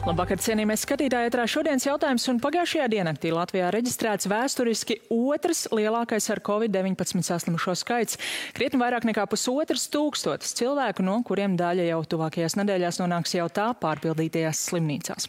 Labvakar, cienījamies skatītāji. Ētrā šodienas jautājums un pagājušajā diennaktī Latvijā reģistrēts vēsturiski otrs lielākais ar covid-19 saslimušo skaits. Krietni vairāk nekā pusotras tūkstotis cilvēku, no kuriem daļa jau tuvākajās nedēļās nonāks jau tā pārpildītajās slimnīcās.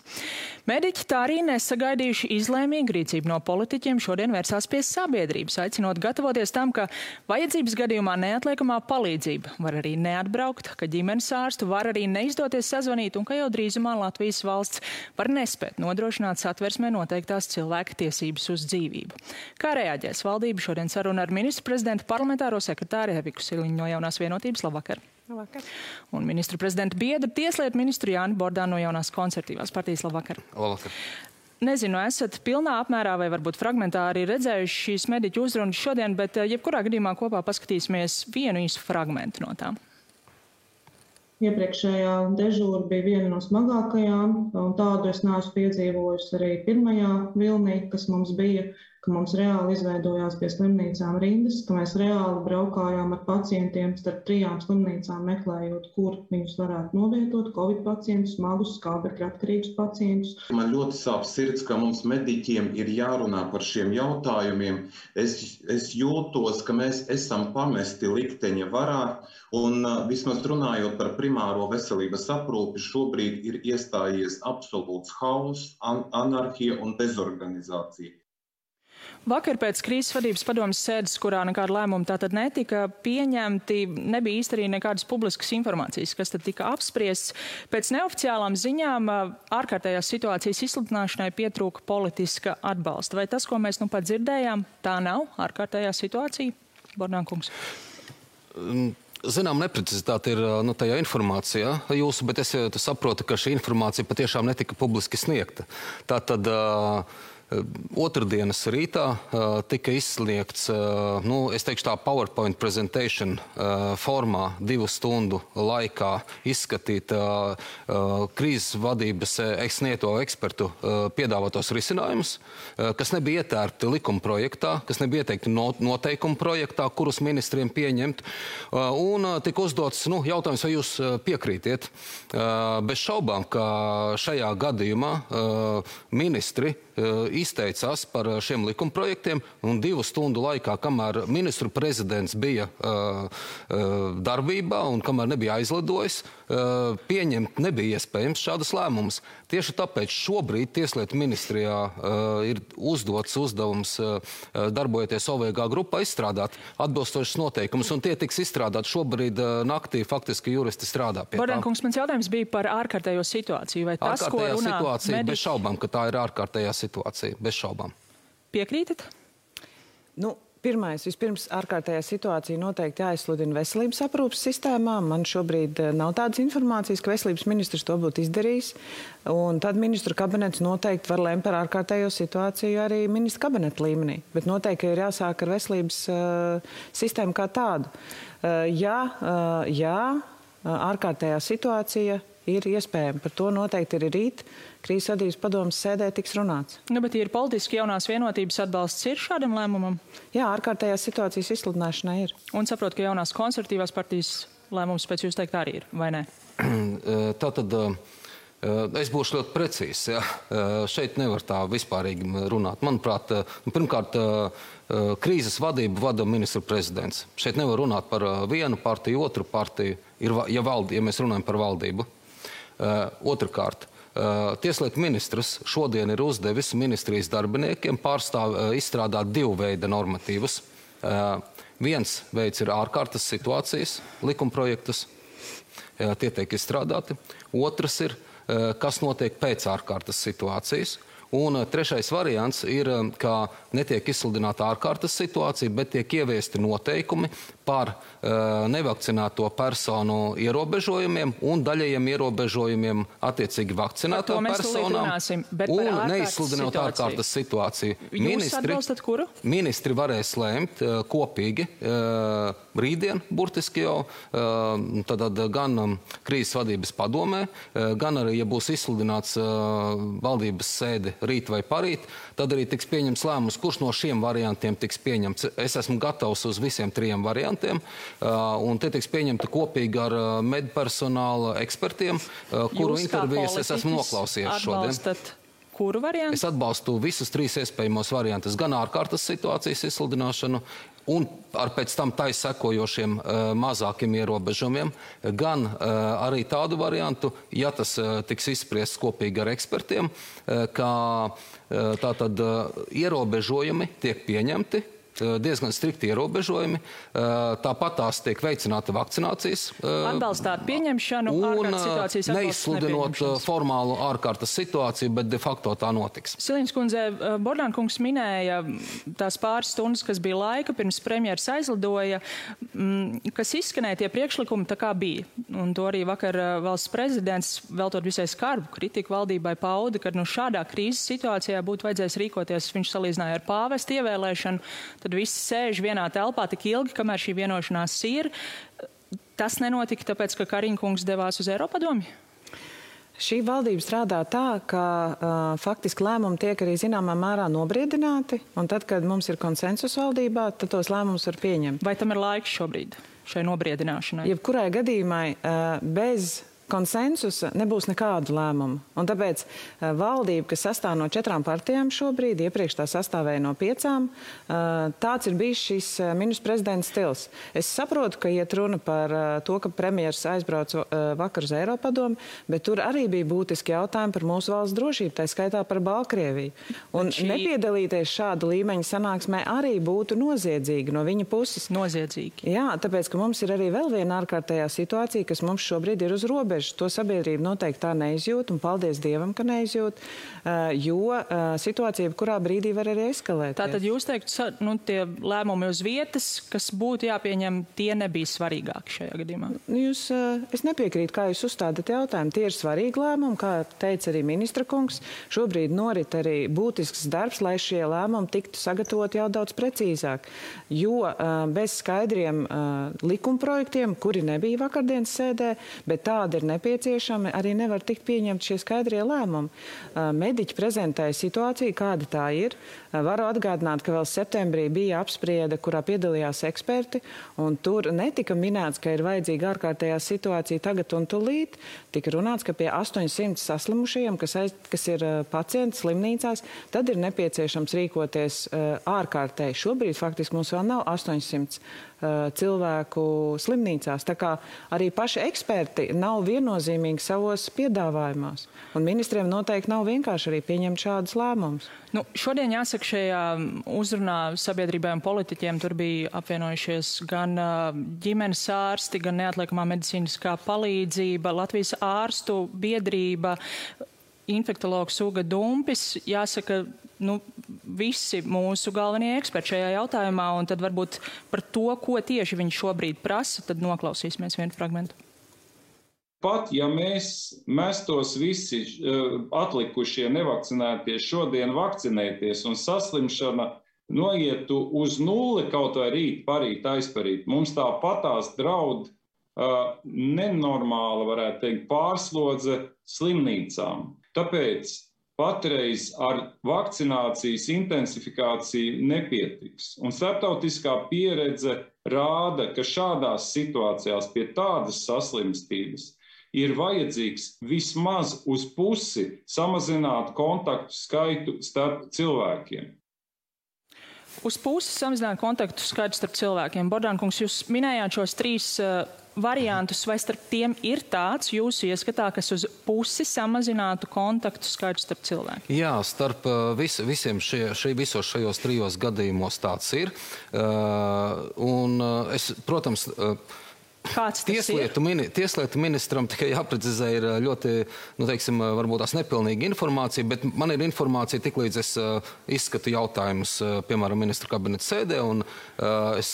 Mediķi tā arī nesagaidījuši izlēmīgu rīcību no politiķiem šodien vērsās pie sabiedrības, aicinot gatavoties tam, ka vajadzības gadījumā neatliekamā palīdzība var arī neatbraukt, ka ģimenes ārstu var arī neizdoties sazvanīt un ka jau drīzumā Latvijas valsts valsts var nespēt nodrošināt satversmē noteiktās cilvēka tiesības uz dzīvību. Kā reaģēs valdība šodien saruna ar ministru prezidentu parlamentāro sekretāri Eviku Siliņu no jaunās vienotības? Labvakar! Labvakar. Un ministru prezidentu biedru tieslietu ministru Jāni Bordānu no jaunās konservatīvās partijas. Labvakar! Labvakar! Nezinu, esat pilnā apmērā vai varbūt fragmentāri redzējuši šīs mediķu uzrunas šodien, bet eh, jebkurā gadījumā kopā paskatīsimies vienu īsu fragmentu no tām. Iepriekšējā dežūra bija viena no smagākajām, un tādu es neesmu piedzīvojusi arī pirmajā vilnī, kas mums bija ka mums reāli izveidojās pie slimnīcām rindas, ka mēs reāli braukājām ar pacientiem starp trijām slimnīcām, meklējot, kur viņus varētu novietot, covid pacientus, smagus, skābekļa atkarīgus pacientus. Man ļoti sāp sirds, ka mums mediķiem ir jārunā par šiem jautājumiem. Es, es jūtos, ka mēs esam pamesti likteņa varā, un uh, vismaz runājot par primāro veselības aprūpi, šobrīd ir iestājies absolūts hauss, an anarhija un dezorganizācija. Vakar pēc krīzes vadības padomas sēdes, kurā nekāda lēmuma tātad netika pieņemti, nebija īsti arī nekādas publiskas informācijas, kas tad tika apspriests. Pēc neoficiālām ziņām ārkārtējās situācijas izsludināšanai pietrūka politiska atbalsta. Vai tas, ko mēs nu pat dzirdējām, tā nav ārkārtējā situācija? Bornākungs. Um. Zinām, neprecizitāte ir nu, tajā informācijā jūsu, bet es saprotu, ka šī informācija patiešām netika publiski sniegta. Tā tad uh, Otradienas rītā uh, tika izsniegts, uh, nu, es teikšu tā, PowerPoint presentation uh, formā divu stundu laikā izskatīt krīzes vadības sniegto ekspertu piedāvātos risinājumus, kas nebija ietērpti likuma projektā, kas nebija ieteikti noteikuma projektā, kurus ministriem pieņemt. Un tika uzdots nu, jautājums, vai jūs piekrītiet. Bez šaubām, ka šajā gadījumā ministri izteicās par eh, šiem likumprojektiem, un divu stundu laikā, kamēr ministru prezidents bija uh, uh, darbībā un kamēr nebija aizlidojis, uh, pieņemt nebija iespējams šādas lēmumus. Tieši tāpēc šobrīd Tieslietu ministrijā ir uzdots uzdevums darbojoties OVG grupā izstrādāt atbilstošas noteikumus, un tie tiks izstrādāti šobrīd naktī. Faktiski juristi strādā pie tā. Borenkungs, mans jautājums bija par ārkārtējo situāciju. Vai tas, ārkārtējā ko runā situācija, mediķi... bez šaubām, ka tā ir ārkārtējā situācija, bez šaubām. Piekrītat? Nu, Pirmais, vispirms ārkārtējā situācija noteikti jāizsludina veselības aprūpas sistēmā. Man šobrīd eh, nav tādas informācijas, ka veselības ministrs to būtu izdarījis. Un tad ministru kabinets noteikti var lemt par ārkārtējo situāciju arī ministra kabineta līmenī. Bet noteikti ir jāsāk ar veselības uh, sistēmu kā tādu. Uh, jā, uh, jā, ārkārtējā situācija ir iespējama. Par to noteikti ir rīt krīzes vadības padomas sēdē tiks runāts. Nu, bet ir politiski jaunās vienotības atbalsts ir šādam lēmumam? Jā, ārkārtējās situācijas izsludināšanai ir. Un saprotu, ka jaunās konservatīvās partijas lēmums pēc jūs teikt arī ir, vai ne? Tātad. Es būšu ļoti precīzs. Ja. Šeit nevar tā vispārīgi runāt. Manuprāt, pirmkārt, krīzes vadību vada ministra prezidents. Šeit nevar runāt par vienu partiju, otru partiju, ir, ja, valdi, ja mēs runājam par valdību. Otrakārt, Tieslietu ministrs šodien ir uzdevis ministrijas darbiniekiem pārstāv, izstrādāt divu veidu normatīvus. Viens veids ir ārkārtas situācijas likumprojektus, tie tiek izstrādāti. Otrs ir, kas notiek pēc ārkārtas situācijas. Un eh, trešais variants ir, eh, ka netiek izsludināta ārkārtas situācija, bet tiek ieviesti noteikumi par uh, nevakcinēto personu ierobežojumiem un daļējiem ierobežojumiem attiecīgi vakcinēto personām. Un neizsludinot ārkārtas situāciju. Ministri, ministri varēs lēmt uh, kopīgi uh, rītdien, burtiski jau, tad gan um, krīzes vadības padomē, gan arī, ja būs izsludināts valdības sēde rīt vai parīt, tad arī tiks pieņemts lēmums, kurš no šiem variantiem tiks pieņemts. Es esmu gatavs uz visiem trim variantiem variantiem, un tie tiks pieņemti kopīgi ar medpersonāla ekspertiem, kuru Jūs intervijas es esmu noklausījies šodien. atbalstat Kuru variantu? Es atbalstu visus trīs iespējamos variantus, gan ārkārtas situācijas izsludināšanu, un ar pēc tam tai sekojošiem mazākiem ierobežojumiem, gan arī tādu variantu, ja tas tiks izspriests kopīgi ar ekspertiem, uh, tātad ierobežojumi tiek pieņemti diezgan strikti ierobežojumi. Tāpat tās tiek veicināta vakcinācijas. Atbalstāt pieņemšanu, un neizsludinot formālu ārkārtas situāciju, bet de facto tā notiks. Silīns kundze, Bordānkungs minēja tās pāris stundas, kas bija laika pirms premjeras aizlidoja, kas izskanēja tie priekšlikumi tā kā bija. Un to arī vakar valsts prezidents, veltot visai skarbu kritiku valdībai, pauda, ka nu, šādā krīzes situācijā būtu vajadzējis rīkoties, viņš salīdzināja ar pāvestu ievēlēšanu tad visi sēž vienā telpā tik ilgi, kamēr šī vienošanās ir. Tas nenotika tāpēc, ka Kariņkungs devās uz Eiropadomi? Šī valdība strādā tā, ka uh, faktiski lēmumi tiek arī zināmā mērā nobriedināti, un tad, kad mums ir konsensus valdībā, tad tos lēmumus var pieņemt. Vai tam ir laiks šobrīd šai nobriedināšanai? Jebkurai gadījumai uh, bez konsensusa nebūs nekādu lēmumu. Un tāpēc uh, valdība, kas sastāv no četrām partijām šobrīd, iepriekš tā sastāvēja no piecām, uh, tāds ir bijis šis uh, ministrs prezidents stils. Es saprotu, ka iet runa par to, ka premjeras aizbrauca vakar uz Eiropadomu, bet tur arī bija būtiski jautājumi par mūsu valsts drošību, tā skaitā par Balkrieviju. Un šī... nepiedalīties šāda līmeņa sanāksmē arī būtu noziedzīgi no viņa puses. Noziedzīgi. Jā, tāpēc, ka mums ir arī vēl viena ārkārtējā situācija, kas mums šobrīd ir uz robežas robežas. To sabiedrība noteikti tā neizjūt, un paldies Dievam, ka neizjūt, jo situācija kurā brīdī var arī eskalēt. Tātad jūs teikt, nu, tie lēmumi uz vietas, kas būtu jāpieņem, tie nebija svarīgāki šajā gadījumā? Jūs, eh, es nepiekrītu, kā jūs uzstādat jautājumu. Tie ir svarīgi lēmumi, kā teica arī ministra kungs. Šobrīd norit arī būtisks darbs, lai šie lēmumi tiktu sagatavoti jau daudz precīzāk. Jo bez skaidriem likumprojektiem, kuri nebija vakardienas sēdē, bet tādi ir nepieciešami, arī nevar tikt pieņemt šie skaidrie lēmumi. Mediķi prezentēja situāciju, kāda tā ir. Varu atgādināt, ka vēl septembrī bija apspriede, kurā piedalījās eksperti, un tur netika minēts, ka ir vajadzīga ārkārtējā situācija tagad un tulīt. Tika runāts, ka pie 800 saslimušajiem, kas, aiz, kas ir pacienti slimnīcās, tad ir nepieciešams rīkoties ārkārtēji. Šobrīd faktiski mums vēl nav 800 cilvēku slimnīcās. Tā kā arī paši eksperti nav viennozīmīgi savos piedāvājumos. Un ministriem noteikti nav vienkārši arī pieņemt šādus lēmumus. Nu, šodien jāsaka, šajā uzrunā sabiedrībai un politiķiem tur bija apvienojušies gan ģimenes ārsti, gan neatliekamā medicīniskā palīdzība, Latvijas ārstu biedrība, infektologs Uga Dumpis. Jāsaka, nu, visi mūsu galvenie eksperti šajā jautājumā, un tad varbūt par to, ko tieši viņi šobrīd prasa, tad noklausīsimies vienu fragmentu. Pat ja mēs mestos visi uh, atlikušie nevakcinētie šodien vakcinēties un saslimšana noietu uz nulli kaut vai rīt, parīt, aizparīt, mums tāpatās draud uh, nenormāla, varētu teikt, pārslodze slimnīcām. Tāpēc patreiz ar vakcinācijas intensifikāciju nepietiks. Un starptautiskā pieredze rāda, ka šādās situācijās pie tādas saslimstības ir vajadzīgs vismaz uz pusi samazināt kontaktu skaitu starp cilvēkiem. Uz pusi samazināt kontaktu skaitu starp cilvēkiem. Bordānkungs, jūs minējāt šos trīs uh, variantus, vai starp tiem ir tāds jūsu ieskatā, kas uz pusi samazinātu kontaktu skaitu starp cilvēkiem? Jā, starp uh, vis, visiem šie, šie, visos šajos trijos gadījumos tāds ir. Uh, un es, protams, uh, tieslietu, mini, tieslietu ministram tikai jāprecizē ir ļoti, nu, teiksim, varbūt tās nepilnīga informācija, bet man ir informācija tik līdz es uh, izskatu jautājumus, uh, piemēram, ministra kabineta sēdē, un uh, es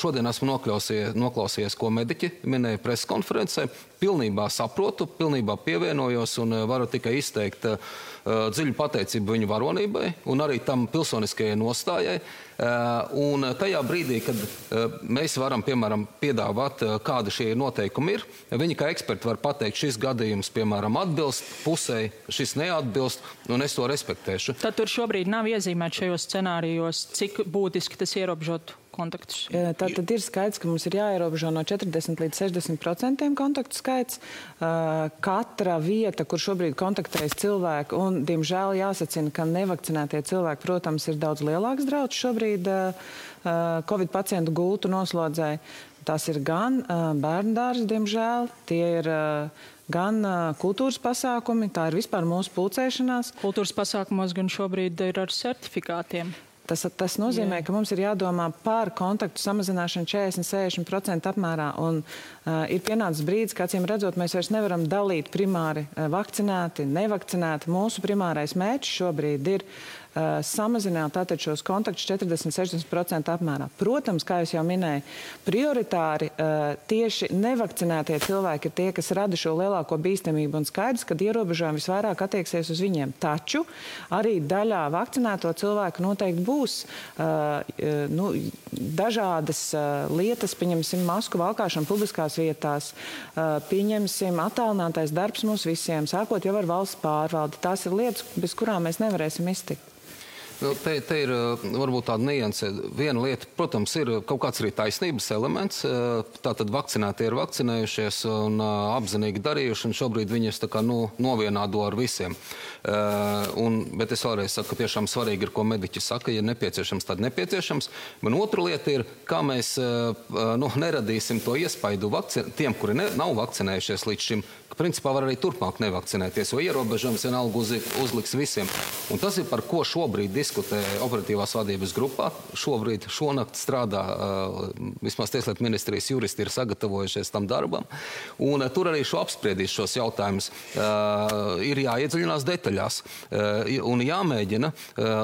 šodien esmu noklausījies, ko mediķi minēja preskonferencē. Pilnībā saprotu, pilnībā pievienojos un varu tikai izteikt dziļu pateicību viņu varonībai un arī tam pilsoniskajai nostājai. Uh, un tajā brīdī, kad uh, mēs varam, piemēram, piedāvāt, uh, kādi šie noteikumi ir, viņi kā eksperti var pateikt, šis gadījums, piemēram, atbilst pusē, šis neatbilst, un es to respektēšu. Tad tur šobrīd nav iezīmēts šajos scenārijos, cik būtiski tas ierobežotu kontaktus? Tā tad ir skaidrs, ka mums ir jāierobežo no 40 līdz 60 procentiem kontaktu skaits. Katra vieta, kur šobrīd kontaktējas cilvēki, un, diemžēl, jāsacina, ka nevakcinētie cilvēki, protams, ir daudz lielāks draudz šobrīd Covid pacientu gultu noslodzē. Tas ir gan bērnu dārzi, diemžēl, tie ir gan kultūras pasākumi, tā ir vispār mūsu pulcēšanās. Kultūras pasākumos gan šobrīd ir ar certifikātiem. Tas, tas nozīmē, Jā. ka mums ir jādomā par kontaktu samazināšanu 40-60% apmērā. Un, uh, ir pienācis brīdis, kad acīm redzot, mēs vairs nevaram dalīt primāri vakcinēti, nevakcinēti. Mūsu primārais mērķis šobrīd ir uh, samazināt tātad šos kontaktus 40-60% apmērā. Protams, kā jau minēju, prioritāri uh, tieši nevakcinētie cilvēki ir tie, kas rada šo lielāko bīstamību un skaidrs, ka ierobežojumi visvairāk attieksies uz viņiem. Taču arī daļā vakcinēto cilvēku noteikti būs uh, nu, dažādas lietas, pieņemsim masku valkāšanu publiskās vietās, pieņemsim attālinātais darbs mums visiem, sākot jau ar valsts pārvaldi. Tās ir lietas, bez kurām mēs nevarēsim iztikt. Nu, te, te ir uh, varbūt tāda nianse. Viena lieta, protams, ir kaut kāds arī taisnības elements. Uh, tātad vakcinēti ir vakcinējušies un uh, apzinīgi darījuši, un šobrīd viņus tā kā nu, novienādo ar visiem. Un, bet es vēlreiz saku, ka tiešām svarīgi ir, ko mediķi saka. Ja nepieciešams, tad nepieciešams. Un otra lieta ir, kā mēs nu, neradīsim to iespaidu tiem, kuri ne, nav vakcinējušies līdz šim ka principā var arī turpmāk nevakcinēties, jo ierobežojums vienalga uz, uzliks visiem. Un tas ir par ko šobrīd diskutē operatīvās vadības grupā. Šobrīd, šonakt strādā uh, vismaz Tieslietu ministrijas juristi ir sagatavojušies tam darbam. Un uh, tur arī šo apspriedīs šos jautājumus. Uh, ir jāiedziļinās detaļās un jāmēģina,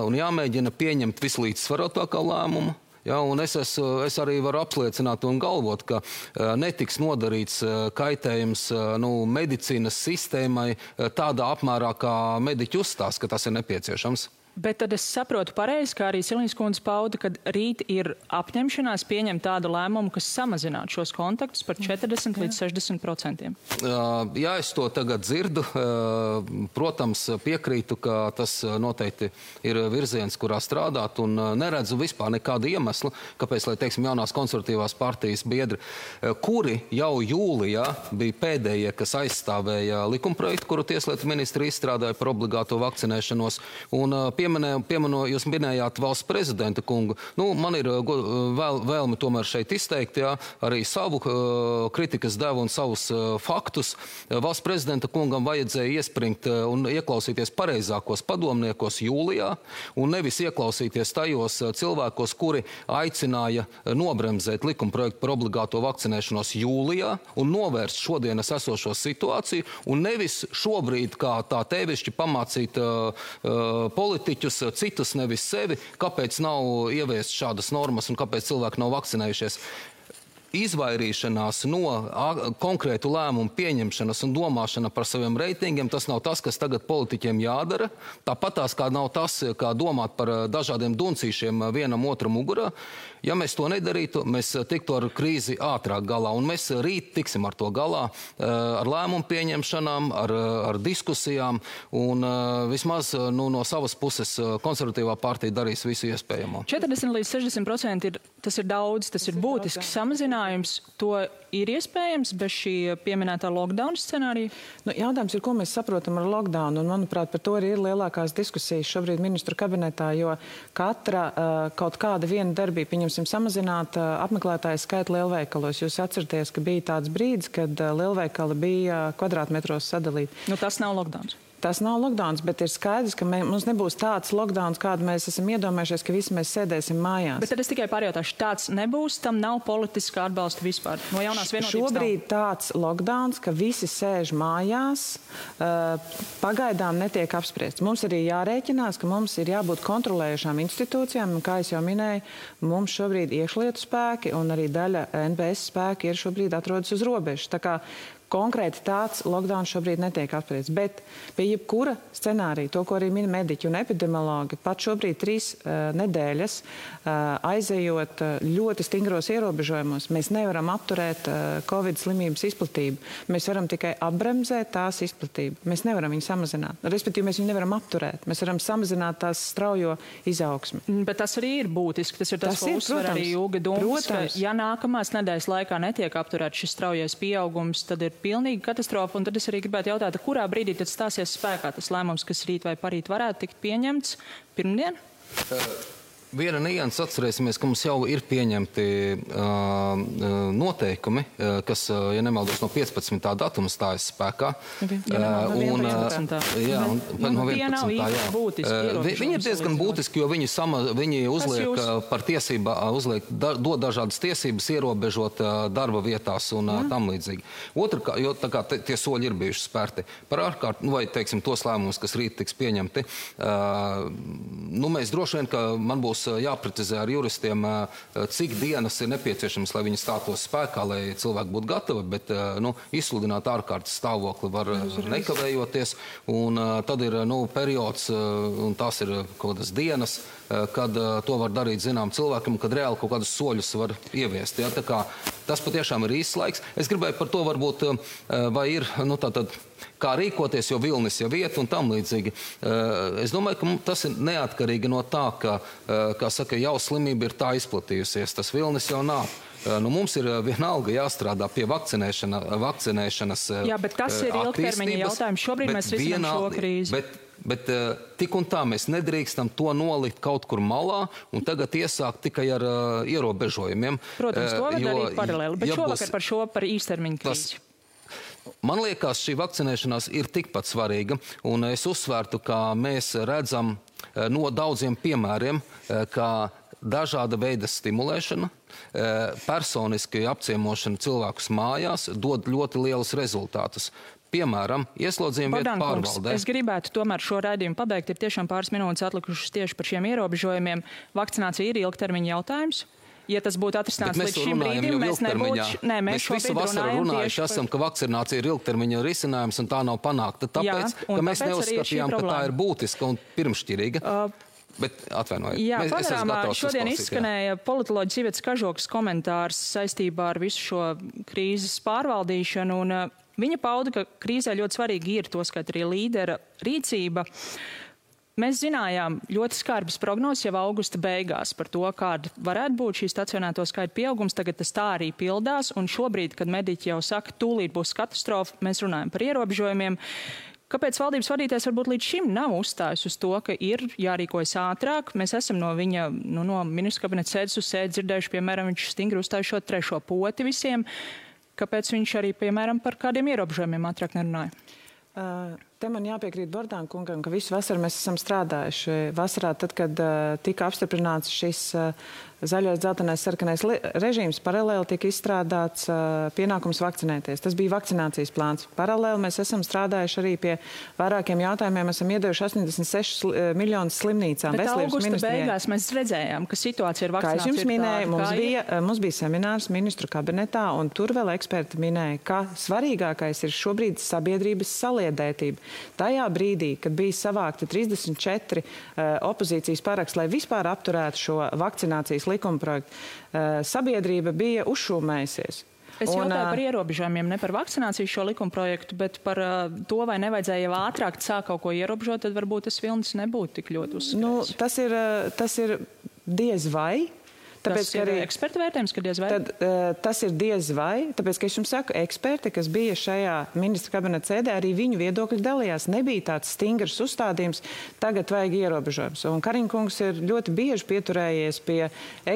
un jāmēģina pieņemt vislīdzsvarotākā lēmumu Ja, es, es, es arī varu apliecināt un galvot, ka netiks nodarīts kaitējums nu, medicīnas sistēmai tādā apmērā, kā mediķi uzstāsta, ka tas ir nepieciešams. Bet tad es saprotu pareizi, kā arī Silīnas kundze pauda, ka rīt ir apņemšanās pieņemt tādu lēmumu, kas samazinātu šos kontaktus par 40 līdz 60 procentiem. Jā, es to tagad dzirdu. Protams, piekrītu, ka tas noteikti ir virziens, kurā strādāt, un neredzu vispār nekādu iemeslu, kāpēc, lai teiksim, jaunās konservatīvās partijas biedri, kuri jau jūlijā bija pēdējie, kas aizstāvēja likumprojektu, kuru tieslietu ministri izstrādāja par obligāto vakcinēšanos. Un, pie pieminēju, pieminu, jūs minējāt valsts prezidenta kungu. Nu, man ir uh, uh, vēl, vēlme tomēr šeit izteikt jā, arī savu uh, kritikas devu un savus uh, faktus. Valsts prezidenta kungam vajadzēja iespringt uh, un ieklausīties pareizākos padomniekos jūlijā un nevis ieklausīties tajos uh, cilvēkos, kuri aicināja nobremzēt likumprojektu par obligāto vakcinēšanos jūlijā un novērst šodienas esošo situāciju un nevis šobrīd kā tā tevišķi pamācīt uh, politiķi politiķus, citus nevis sevi, kāpēc nav ieviest šādas normas un kāpēc cilvēki nav vakcinējušies izvairīšanās no konkrētu lēmumu pieņemšanas un domāšana par saviem reitingiem, tas nav tas, kas tagad politiķiem jādara. Tāpat tās kā nav tas, kā domāt par dažādiem duncīšiem vienam otram mugurā. Ja mēs to nedarītu, mēs tiktu ar krīzi ātrāk galā, un mēs rīt tiksim ar to galā, ar lēmumu pieņemšanām, ar, ar diskusijām, un vismaz nu, no savas puses konservatīvā partija darīs visu iespējamo. 40 līdz 60 procenti ir, tas ir daudz, tas, tas ir būtiski samazinājums risinājums to ir iespējams bez šī pieminētā lockdown scenārija? Nu, jautājums ir, ko mēs saprotam ar lockdown, un manuprāt, par to arī ir lielākās diskusijas šobrīd ministru kabinetā, jo katra uh, kaut kāda viena darbība, pieņemsim, samazināt uh, apmeklētāju skaitu lielveikalos. Jūs atceraties, ka bija tāds brīdis, kad uh, lielveikali bija kvadrātmetros sadalīti. Nu, tas nav lockdown. Tas nav lockdown, bet ir skaidrs, ka mē, mums nebūs tāds lockdown, kādu mēs esam iedomājušies, ka visi mēs sēdēsim mājās. Bet tad es tikai pārjautāšu, tāds nebūs, tam nav politiskā atbalsta vispār no jaunās vienotības. Šobrīd nav. tāds lockdown, ka visi sēž mājās, pagaidām netiek apspriests. Mums arī jārēķinās, ka mums ir jābūt kontrolējušām institūcijām, un kā jau minēju, mums šobrīd iekšlietu spēki un arī daļa NBS spēki ir šobrīd atrodas uz robežas. Konkrēti tāds lockdown šobrīd netiek apspriests. Bet pie jebkura scenārija, to, ko arī min mediķi un epidemiologi, pat šobrīd trīs uh, nedēļas uh, aizejot uh, ļoti stingros ierobežojumos, mēs nevaram apturēt uh, Covid slimības izplatību. Mēs varam tikai apbremzēt tās izplatību. Mēs nevaram viņu samazināt. Respektīvi, mēs viņu nevaram apturēt. Mēs varam samazināt tās straujo izaugsmi. Mm, bet tas arī ir būtiski. Tas ir tas, tas ko uzsver arī Jūga Dūms, ka ja nākamās nedēļas laikā netiek apturēts šis straujais pieaugums, tad ir pilnīga katastrofa. Tad es arī gribētu jautāt, kurā brīdī tad stāsies spēkā tas lēmums, kas rīt vai parīt varētu tikt pieņemts pirmdien? Uh. Viena nianses atcerēsimies, ka mums jau ir pieņemti uh, noteikumi, uh, kas, uh, ja nemaldos, no 15. datuma stājas spēkā. Okay. Ja nemaldos, un, 11. Jā, un, nu, no 11. Jā. Būtiski, uh, viņi ir diezgan būtiski, jo viņi, sama, viņi uzliek jūs... par tiesībā, uzliek, da, dod dažādas tiesības ierobežot uh, darba vietās un uh, tam līdzīgi. Otrakārt, jo tā kā te, tie soļi ir bijuši spērti par ārkārt, nu, vai, teiksim, tos lēmumus, kas rīt tiks pieņemti, uh, nu, mēs droši vien, ka man būs jāprecizē ar juristiem, cik dienas ir nepieciešams, lai viņi stātos spēkā, lai cilvēki būtu gatavi. Bet nu, izsludināt ārkārtas stāvokli var nekavējoties. Un tad ir nu, periods, un tās ir kaut kādas dienas, kad to var darīt zinām cilvēkam, kad reāli kaut kādus soļus var ieviest. Ja? Tas patiešām ir īsts laiks. Es gribēju par to varbūt, vai ir nu, tātad kā rīkoties, jo vilnis jau iet un tam līdzīgi. Eh, es domāju, ka tas ir neatkarīgi no tā, ka, eh, kā saka, jau slimība ir tā izplatījusies. Tas vilnis jau nav. Eh, nu, mums ir vienalga jāstrādā pie vakcinēšana, vakcinēšanas. Jā, bet tas ir ilgtermiņa jautājums. Šobrīd mēs risinām šo krīzi. Bet, Bet uh, tik un tā mēs nedrīkstam to nolikt kaut kur malā un tagad iesākt tikai ar uh, ierobežojumiem. Protams, to var uh, jo, darīt paralēli, bet ja šovakar būs, par šo par īstermiņu krīzi. Man liekas, šī vakcinēšanās ir tikpat svarīga, un es uzsvērtu, ka mēs redzam eh, no daudziem piemēriem, eh, ka dažāda veida stimulēšana, eh, personiski apciemošana cilvēkus mājās dod ļoti lielus rezultātus. Piemēram, ieslodzījuma vietu pārvaldē. Es gribētu tomēr šo raidījumu pabeigt. Ir tiešām pāris minūtes atlikušas tieši par šiem ierobežojumiem. Vakcinācija ir ilgtermiņa jautājums ja tas būtu atrisināts līdz šim brīdim, mēs nebūtu. Nē, mēs, mēs visu vasaru runājuši par... esam, ka vakcinācija ir ilgtermiņa risinājums un tā nav panākta. Tāpēc, Jā, ka mēs neuzskatījām, ka tā ir būtiska un pirmšķirīga. Uh, Bet atvainojiet. Jā, panorāmā šodien izskanēja politoloģis Ivets Kažoks komentārs saistībā ar visu šo krīzes pārvaldīšanu. Un, uh, viņa pauda, ka krīzē ļoti svarīgi ir to skait arī līdera rīcība. Uh, Mēs zinājām ļoti skarbas prognozes jau augusta beigās par to, kāda varētu būt šī stacionēto skaita pieaugums. Tagad tas tā arī pildās, un šobrīd, kad mediķi jau saka, tūlīt būs katastrofa, mēs runājam par ierobežojumiem. Kāpēc valdības vadītājs varbūt līdz šim nav uzstājis uz to, ka ir jārīkojas ātrāk? Mēs esam no viņa, nu, no ministra kabineta sēdes uz sēdi dzirdējuši, piemēram, viņš stingri uzstāja šo trešo poti visiem. Kāpēc viņš arī, piemēram, par kādiem ierobežojumiem ātrāk nerunāja? Uh, Te man jāpiekrīt Bordāna kungam, ka visu vasaru mēs esam strādājuši. Vasarā, tad, kad uh, tika apstiprināts šis uh, zaļais, dzeltenais, sarkanais režīms, paralēli tika izstrādāts uh, pienākums vakcinēties. Tas bija vakcinācijas plāns. Paralēli mēs esam strādājuši arī pie vairākiem jautājumiem. Esam iedevuši 86 sli, miljonus slimnīcām. Bet augusta beigās mēs redzējām, ka situācija ir vakcinācija. Kā es jums minēju, mums bija, mums bija seminārs ministru kabinetā, un tur vēl eksperti minēja, ka svarīgākais ir šobrīd sabiedrības saliedētība. Tajā brīdī, kad bija savākti 34 uh, eh, opozīcijas paraksti, lai vispār apturētu šo vakcinācijas likumprojektu, uh, sabiedrība bija uzšūmējusies. Es un, jautāju par ierobežojumiem, ne par vakcināciju šo likumprojektu, bet par uh, to, vai nevajadzēja jau ātrāk sākt kaut ko ierobežot, tad varbūt tas vilnis nebūtu tik ļoti uzsvērts. Nu, tas, ir, tas ir diez vai. Tāpēc, tas ir arī eksperta vērtējums, ka diez vai. Tad, uh, tas ir diez vai, tāpēc, ka es jums saku, eksperti, kas bija šajā ministra kabineta sēdē, arī viņu viedokļi dalījās. Nebija tāds stingrs uzstādījums, tagad vajag ierobežojums. Un Kariņkungs ir ļoti bieži pieturējies pie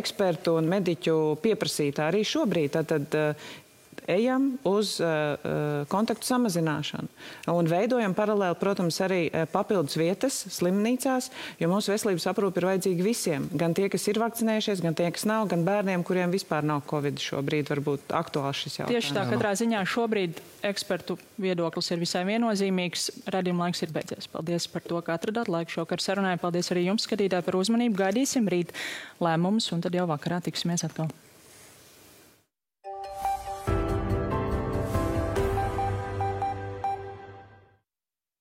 ekspertu un mediķu pieprasītā arī šobrīd. Tātad, uh, ejam uz uh, uh, kontaktu samazināšanu un veidojam paralēli, protams, arī uh, papildus vietas slimnīcās, jo mūsu veselības aprūpe ir vajadzīga visiem. Gan tie, kas ir vakcinējušies, gan tie, kas nav, gan bērniem, kuriem vispār nav covid šobrīd, varbūt aktuāls šis jautājums. Tieši tā, katrā ziņā šobrīd ekspertu viedoklis ir visai viennozīmīgs. Radījuma laiks ir beidzies. Paldies par to, ka atradāt laiku šokar sarunai. Paldies arī jums, skatītāji, par uzmanību. Gaidīsim rīt lēmumus un tad jau vakarā tiksimies atkal.